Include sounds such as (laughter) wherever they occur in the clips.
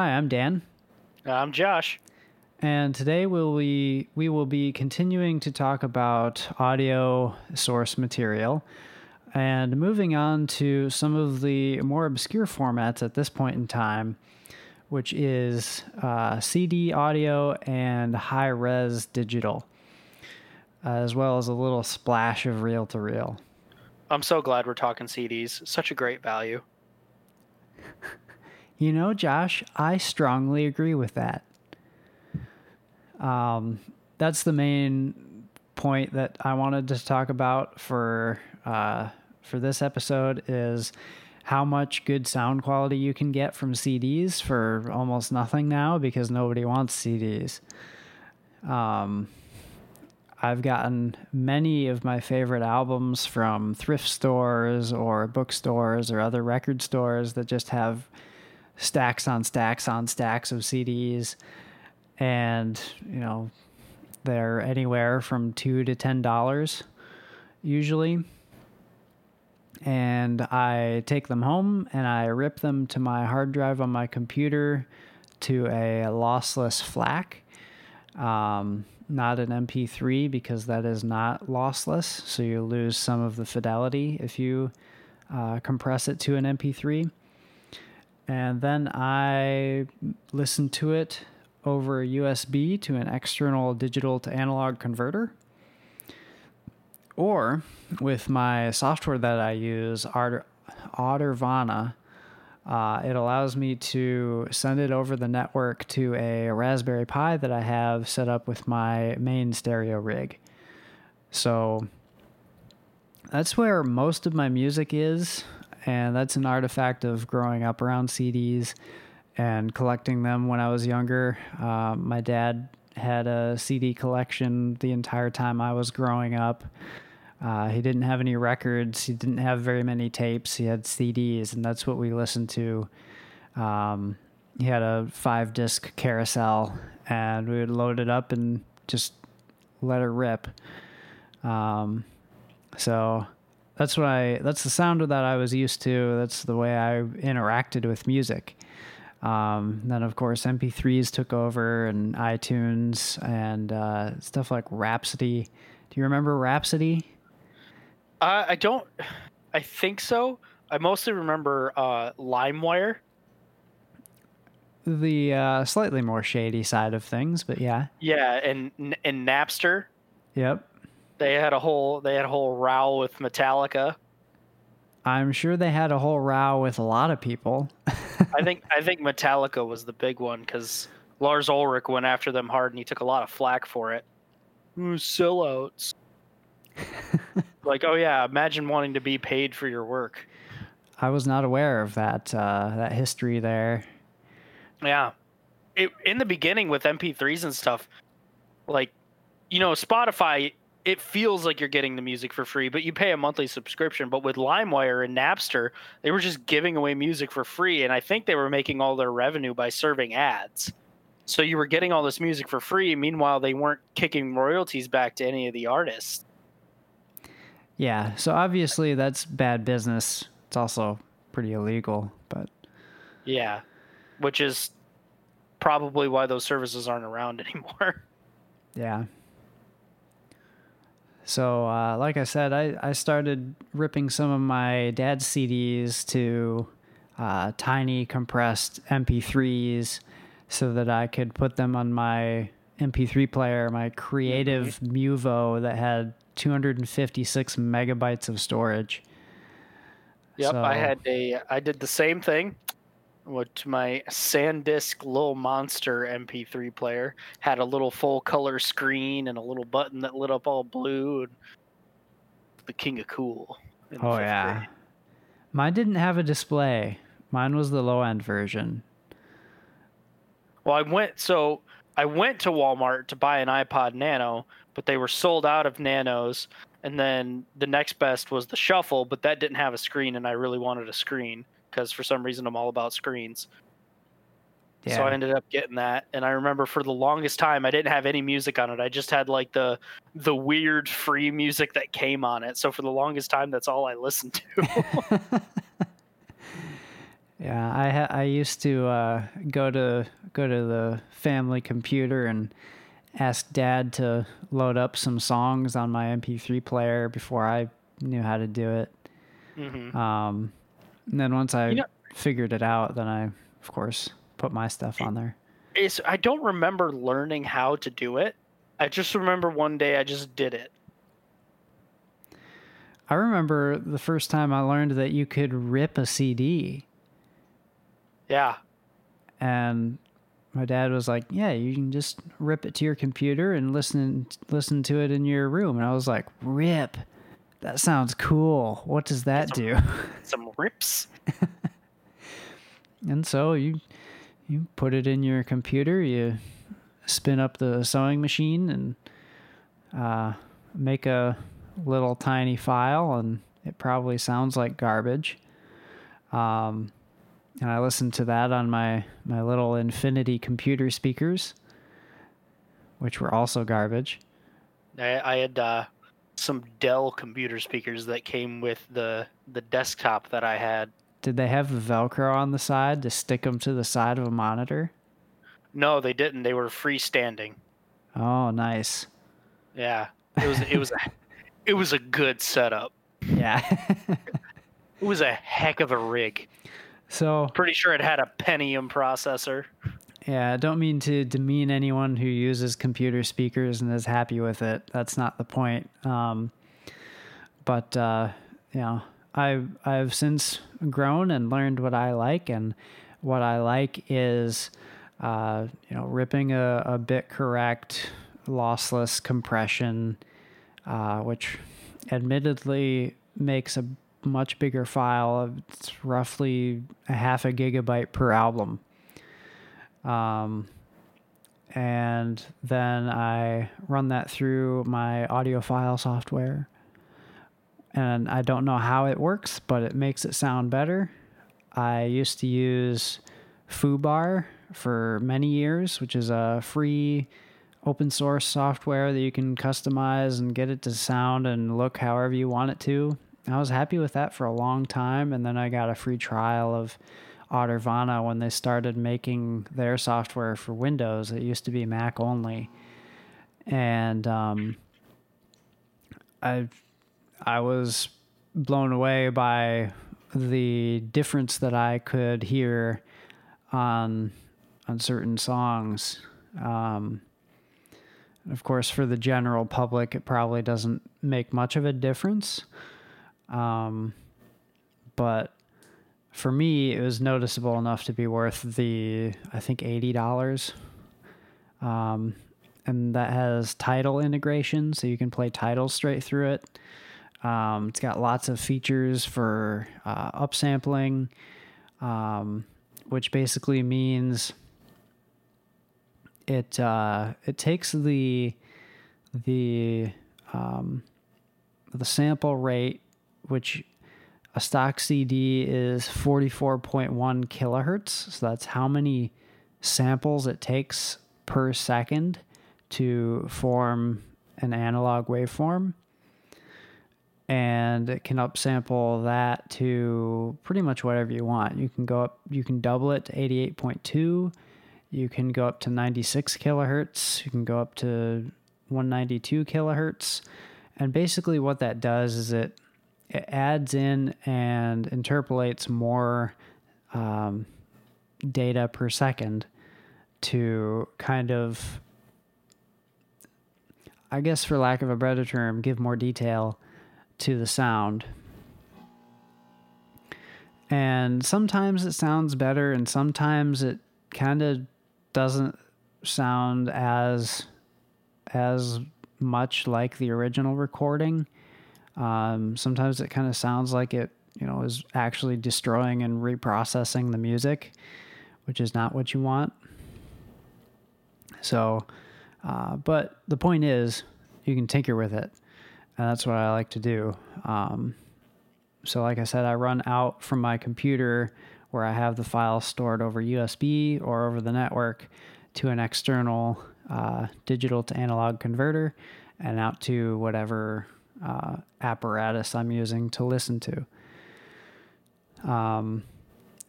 Hi, I'm Dan. I'm Josh. And today we'll be, we will be continuing to talk about audio source material and moving on to some of the more obscure formats at this point in time, which is uh, CD audio and high res digital, as well as a little splash of reel to reel. I'm so glad we're talking CDs. Such a great value. (laughs) You know, Josh, I strongly agree with that. Um, that's the main point that I wanted to talk about for uh, for this episode is how much good sound quality you can get from CDs for almost nothing now because nobody wants CDs. Um, I've gotten many of my favorite albums from thrift stores or bookstores or other record stores that just have stacks on stacks on stacks of CDs. And, you know, they're anywhere from two to ten dollars usually. And I take them home and I rip them to my hard drive on my computer to a lossless FLAC. Um, not an MP3 because that is not lossless. So you lose some of the fidelity if you uh, compress it to an MP3. And then I listen to it over USB to an external digital to analog converter. Or with my software that I use, Audirvana, uh, it allows me to send it over the network to a Raspberry Pi that I have set up with my main stereo rig. So that's where most of my music is, and that's an artifact of growing up around CDs and collecting them when I was younger. Uh, my dad had a CD collection the entire time I was growing up. Uh, he didn't have any records. He didn't have very many tapes. He had CDs, and that's what we listened to. Um, he had a five disc carousel, and we would load it up and just let it rip. Um, so that's what I. That's the sound that I was used to. That's the way I interacted with music. Um, then, of course, MP3s took over, and iTunes, and uh, stuff like Rhapsody. Do you remember Rhapsody? Uh, I don't. I think so. I mostly remember uh, LimeWire. The uh, slightly more shady side of things, but yeah. Yeah, and and Napster. Yep. They had a whole they had a whole row with Metallica. I'm sure they had a whole row with a lot of people. (laughs) I think I think Metallica was the big one because Lars Ulrich went after them hard and he took a lot of flack for it. Ooh, sellouts. (laughs) like, oh yeah, imagine wanting to be paid for your work. I was not aware of that uh, that history there. Yeah, it, in the beginning with MP3s and stuff, like you know, Spotify, it feels like you're getting the music for free, but you pay a monthly subscription. But with LimeWire and Napster, they were just giving away music for free, and I think they were making all their revenue by serving ads. So you were getting all this music for free. Meanwhile, they weren't kicking royalties back to any of the artists. Yeah, so obviously that's bad business. It's also pretty illegal, but yeah, which is probably why those services aren't around (laughs) anymore. Yeah. So, uh, like I said, I, I started ripping some of my dad's CDs to uh, tiny compressed MP3s so that I could put them on my MP3 player, my creative. Muvo that had 256 megabytes of storage. Yep, so, I had a I did the same thing with my SanDisk little monster MP3 player. Had a little full color screen and a little button that lit up all blue and the king of cool. Oh yeah. Grade. Mine didn't have a display. Mine was the low end version. Well, I went so I went to Walmart to buy an iPod Nano, but they were sold out of Nanos. And then the next best was the Shuffle, but that didn't have a screen, and I really wanted a screen because for some reason I'm all about screens. Yeah. So I ended up getting that, and I remember for the longest time I didn't have any music on it. I just had like the the weird free music that came on it. So for the longest time, that's all I listened to. (laughs) Yeah, I ha- I used to uh, go to go to the family computer and ask Dad to load up some songs on my MP3 player before I knew how to do it. hmm Um, and then once I You know- figured it out, then I, of course, put my stuff on there. It's, I don't remember learning how to do it. I just remember one day I just did it. I remember the first time I learned that you could rip a CD, Yeah. and my dad was like, "Yeah, you can just rip it to your computer and listen listen to it in your room." And I was like, "Rip? That sounds cool. What does that do?" Some (laughs) rips. (laughs) And so you you put it in your computer, you spin up the sewing machine and uh, make a little tiny file, and it probably sounds like garbage. Um, and I listened to that on my my little Infinity computer speakers, which were also garbage. I, I had uh, some Dell computer speakers that came with the the desktop that I had. Did they have Velcro on the side to stick them to the side of a monitor? No, they didn't. They were freestanding. Oh, nice. Yeah, it was it was a (laughs) it was a good setup. Yeah. It was a heck of a rig. so Pretty sure it had a Pentium processor. Yeah, I don't mean to demean anyone who uses computer speakers and is happy with it. That's not the point. Um, but uh, you know, I've I've since grown and learned what I like, and what I like is, uh, you know, ripping a, a bit correct, lossless compression, uh, which admittedly makes a much bigger file. It's roughly a half a gigabyte per album. Um, and then I run that through my audiophile software. And I don't know how it works, but it makes it sound better. I used to use foobar for many years, which is a free open source software that you can customize and get it to sound and look however you want it to. I was happy with that for a long time, and then I got a free trial of Audirvana when they started making their software for Windows. It used to be Mac only, and um, I I was blown away by the difference that I could hear on on certain songs. Um, of course, for the general public, it probably doesn't make much of a difference. Um, but for me, it was noticeable enough to be worth the, I think, $80. Um, and that has Tidal integration, so you can play titles straight through it. Um, it's got lots of features for uh, upsampling, um, which basically means it uh, it takes the the um, the sample rate, which a stock CD is 44.1 kilohertz. So that's how many samples it takes per second to form an analog waveform. And it can upsample that to pretty much whatever you want. You can go up, you can double it to 88.2. You can go up to 96 kilohertz. You can go up to 192 kilohertz. And basically, what that does is it it adds in and interpolates more um, data per second to kind of, I guess, for lack of a better term, give more detail to the sound. And sometimes it sounds better, and sometimes it kind of doesn't sound as as much like the original recording. Um, sometimes it kind of sounds like it, you know, is actually destroying and reprocessing the music, which is not what you want. So, uh, but the point is, you can tinker with it, and that's what I like to do. Um, so, like I said, I run out from my computer where I have the files stored over USB or over the network to an external uh, digital to analog converter and out to whatever uh, apparatus I'm using to listen to. Um,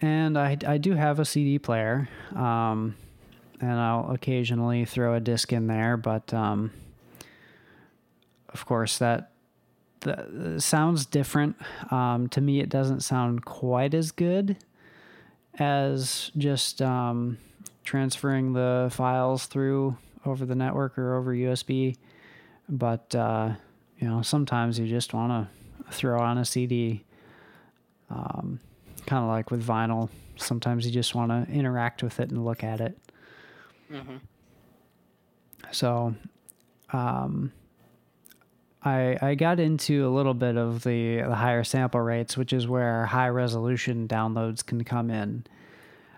and I I do have a CD player, um, and I'll occasionally throw a disc in there, but um, of course that the, sounds different. Um, to me, it doesn't sound quite as good as just um, transferring the files through over the network or over USB. But uh, you know, sometimes you just want to throw on a CD. Um, kind of like with vinyl. Sometimes you just want to interact with it and look at it. Mm-hmm. So, um, I I got into a little bit of the the higher sample rates, which is where high resolution downloads can come in.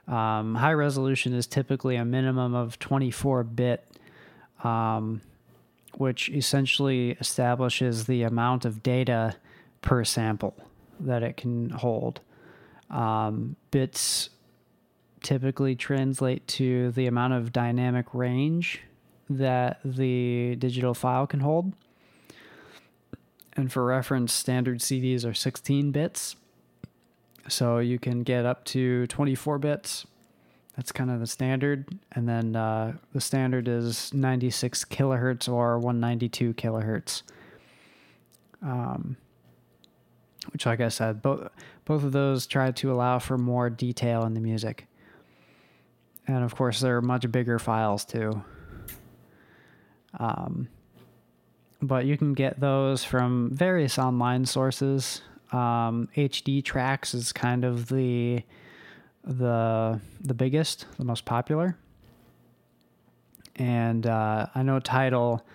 Um, high resolution is typically a minimum of 24 bit, um, which essentially establishes the amount of data per sample that it can hold. Um, bits typically translate to the amount of dynamic range that the digital file can hold. And for reference, standard CDs are 16 bits. So you can get up to 24 bits. That's kind of the standard. And then uh, the standard is 96 kilohertz or 192 kilohertz. Um, which, like I said, both both of those try to allow for more detail in the music. And of course, they're much bigger files too. Um, but you can get those from various online sources. Um, HD Tracks is kind of the the the biggest, the most popular, and uh, I know Tidal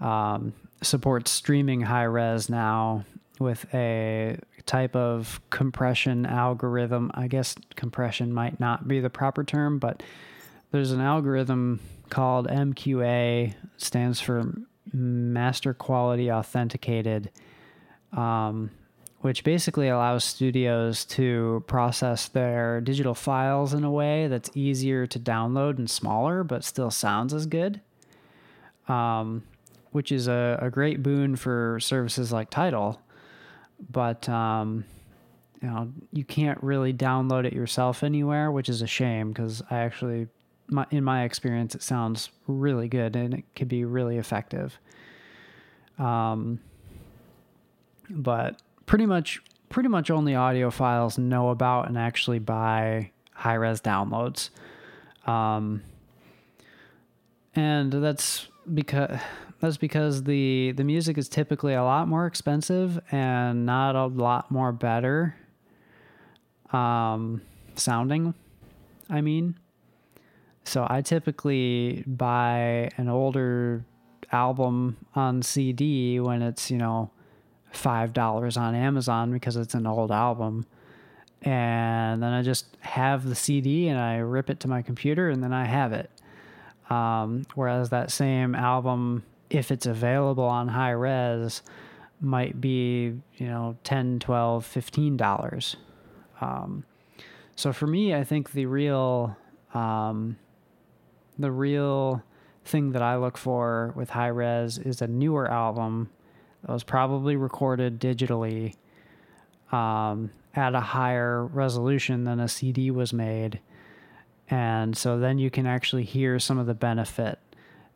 um, supports streaming high res now with a type of compression algorithm. I guess compression might not be the proper term, but there's an algorithm called MQA, stands for master quality authenticated, um, which basically allows studios to process their digital files in a way that's easier to download and smaller, but still sounds as good. Um, which is a, a great boon for services like Tidal, but um, you know you can't really download it yourself anywhere, which is a shame because I actually my, in my experience, it sounds really good and it can be really effective. Um, but pretty much, pretty much only audiophiles know about and actually buy high res downloads. Um, and that's because that's because the the music is typically a lot more expensive and not a lot more better um, sounding. I mean, so I typically buy an older album on CD when it's, you know, $5 on Amazon because it's an old album. And then I just have the CD and I rip it to my computer and then I have it. Um, whereas that same album, if it's available on high res, might be, you know, 10, 12, 15 dollars. Um, so for me, I think the real um, the real thing that I look for with high res is a newer album that was probably recorded digitally um, at a higher resolution than a CD was made. And so then you can actually hear some of the benefit.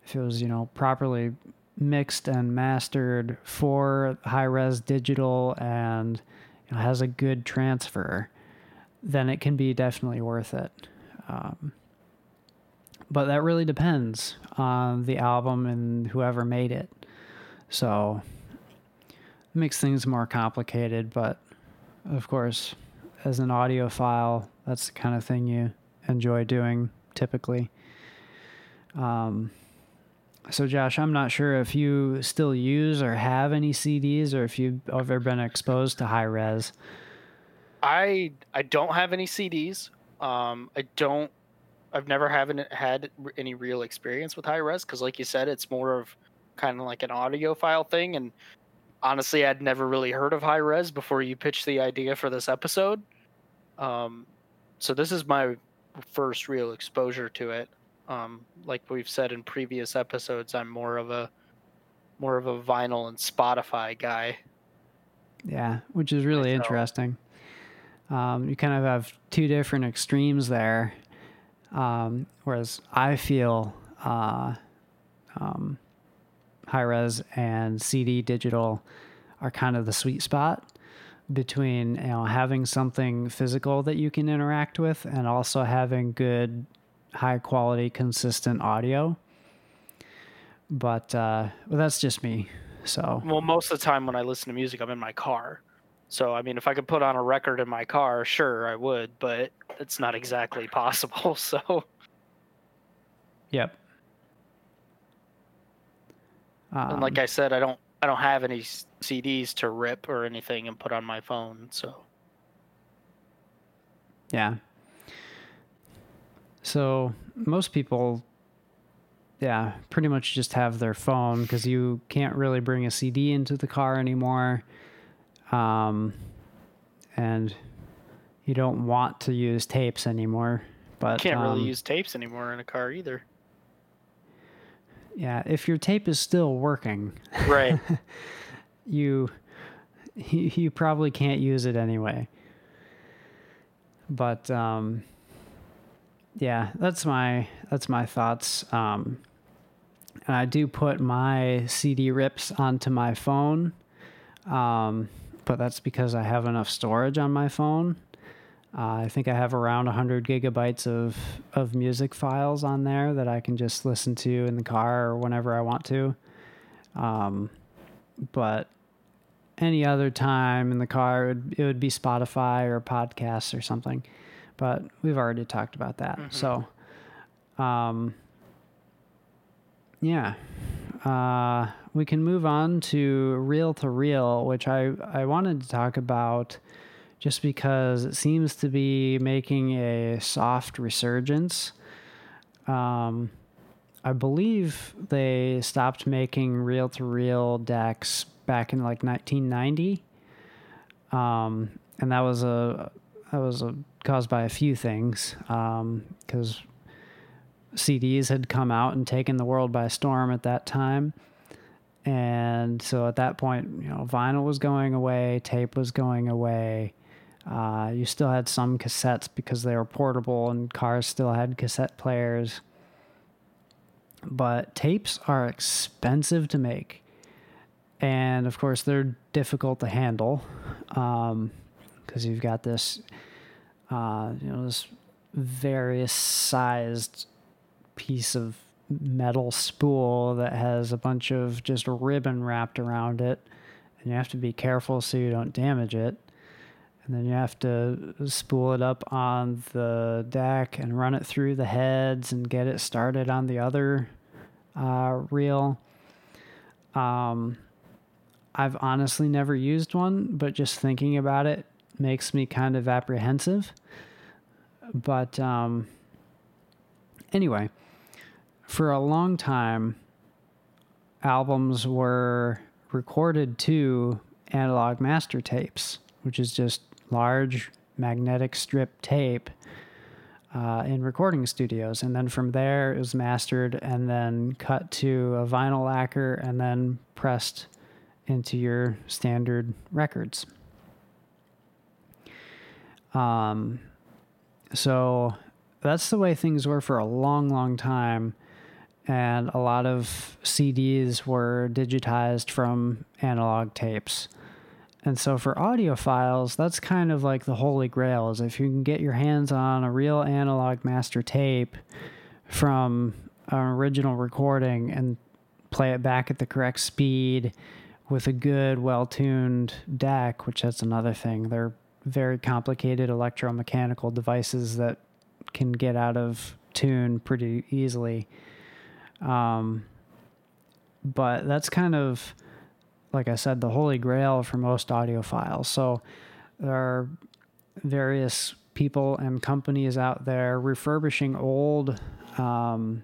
If it was, you know, properly mixed and mastered for high res digital and you know, has a good transfer, then it can be definitely worth it. Um, but that really depends on the album and whoever made it. So it makes things more complicated, but of course, as an audiophile, that's the kind of thing you enjoy doing typically. Um, so, Josh, I'm not sure if you still use or have any CDs or if you've ever been exposed to high res. I I don't have any CDs. Um, I don't I've never haven't had any real experience with high res because, like you said, it's more of kind of like an audiophile thing. And honestly, I'd never really heard of high res before you pitched the idea for this episode. Um, so this is my first real exposure to it. Um, like we've said in previous episodes, I'm more of a more of a vinyl and Spotify guy. Yeah, which is really interesting. Um, you kind of have two different extremes there. Um, whereas I feel uh, um, high res and CD digital are kind of the sweet spot between you know having something physical that you can interact with and also having good high quality consistent audio but uh well that's just me so Well, most of the time when I listen to music, I'm in my car. So, I mean, if I could put on a record in my car, sure, I would, but it's not exactly (laughs) possible. So, yep and um, like I said, I don't, I don't have any CDs to rip or anything and put on my phone. So, Yeah. So most people, yeah, pretty much just have their phone because you can't really bring a CD into the car anymore. Um, and you don't want to use tapes anymore. But you can't really um, use tapes anymore in a car either. Yeah, if your tape is still working, Right. (laughs) you you you probably can't use it anyway. But um yeah, that's my that's my thoughts. Um and I do put my CD rips onto my phone. Um but that's because I have enough storage on my phone. Uh, I think I have around 100 gigabytes of, of music files on there that I can just listen to in the car or whenever I want to. Um, but any other time in the car, it would, it would be Spotify or podcasts or something. But we've already talked about that. So, um, yeah. Uh, we can move on to reel to reel, which I, I wanted to talk about just because it seems to be making a soft resurgence. Um, I believe they stopped making reel to reel decks back in like 1990. Um, and that was a that was a, caused by a few things because CDs had come out and taken the world by storm at that time. And so at that point, you know, vinyl was going away, tape was going away. Uh, you still had some cassettes because they were portable, and cars still had cassette players. But tapes are expensive to make, and of course they're difficult to handle because you've got this, uh, you know, this various sized piece of metal spool that has a bunch of just ribbon wrapped around it, and you have to be careful so you don't damage it and then you have to spool it up on the deck and run it through the heads and get it started on the other uh, reel. Um, I've honestly never used one, but just thinking about it makes me kind of apprehensive. But um, anyway, for a long time, albums were recorded to analog master tapes, which is just large magnetic strip tape uh, in recording studios. And then from there, it was mastered and then cut to a vinyl lacquer and then pressed into your standard records. Um, so that's the way things were for a long, long time. And a lot of CDs were digitized from analog tapes. And so for audiophiles, that's kind of like the holy grail is if you can get your hands on a real analog master tape from an original recording and play it back at the correct speed with a good, well tuned deck, which that's another thing. They're very complicated electromechanical devices that can get out of tune pretty easily. Um, but that's kind of like I said, the holy grail for most audiophiles. So there are various people and companies out there refurbishing old um,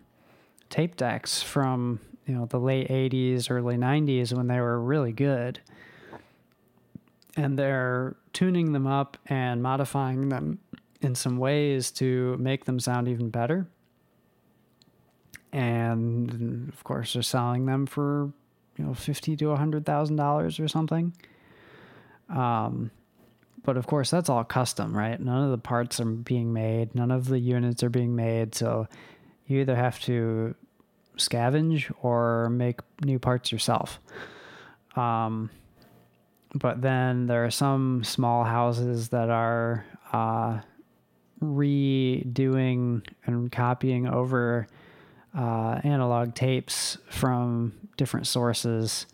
tape decks from you know the late 80s early 90s when they were really good and they're tuning them up and modifying them in some ways to make them sound even better and of course they're selling them for you know fifty to a hundred thousand dollars or something. Um, but of course, that's all custom, right? None of the parts are being made, none of the units are being made. So you either have to scavenge or make new parts yourself. Um, but then there are some small houses that are uh, redoing and copying over uh, analog tapes from different sources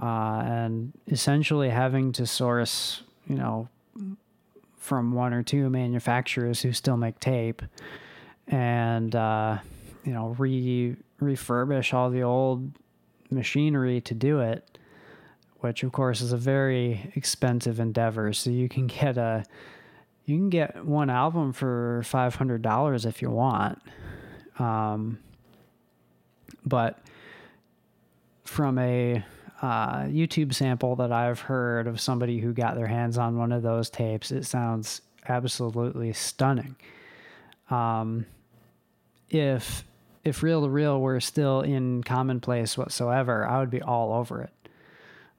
uh, and essentially having to source, you know, from one or two manufacturers who still make tape and, uh, you know, re refurbish all the old machinery to do it, which of course is a very expensive endeavor. So you can (laughs) get a you can get one album for five hundred dollars if you want. Um, but from a uh, YouTube sample that I've heard of somebody who got their hands on one of those tapes, it sounds absolutely stunning. Um, if if reel to reel were still in commonplace whatsoever, I would be all over it.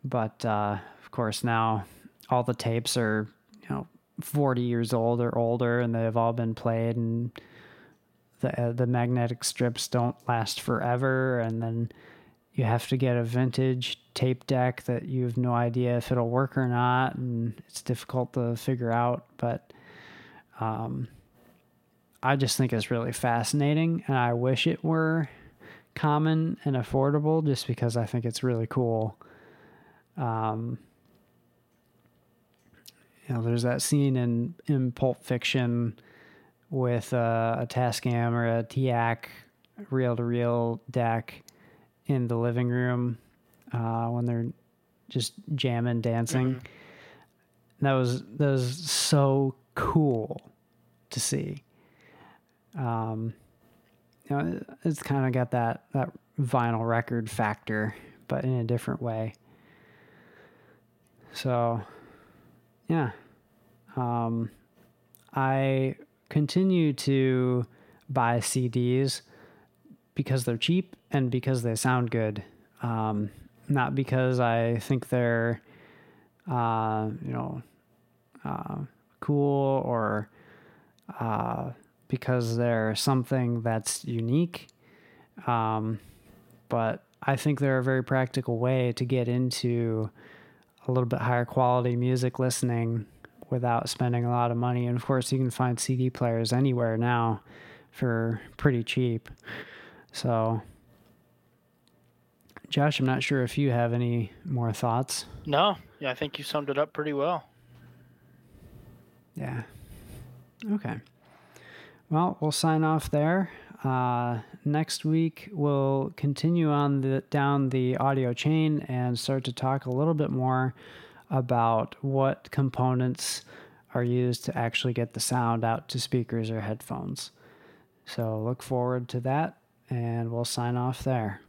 But uh, of course, now all the tapes are you know 40 years old or older, and they've all been played, and the uh, the magnetic strips don't last forever, and then you have to get a vintage tape deck that you have no idea if it'll work or not, and it's difficult to figure out. But um, I just think it's really fascinating, and I wish it were common and affordable, just because I think it's really cool. Um, you know, there's that scene in in Pulp Fiction with uh, a Tascam or a TEAC reel to reel deck in the living room uh, when they're just jamming, dancing. Mm-hmm. That was that was so cool to see. Um, you know, it's kind of got that that vinyl record factor, but in a different way. So, yeah, um, I continue to buy CDs because they're cheap and because they sound good. Um, not because I think they're, uh, you know, uh, cool or uh, because they're something that's unique. Um, but I think they're a very practical way to get into a little bit higher quality music listening without spending a lot of money. And of course, you can find CD players anywhere now for pretty cheap. So, Josh, I'm not sure if you have any more thoughts. No, yeah, I think you summed it up pretty well. Yeah. Okay. Well, we'll sign off there. Uh, next week, we'll continue on the down the audio chain and start to talk a little bit more about what components are used to actually get the sound out to speakers or headphones. So look forward to that, and we'll sign off there.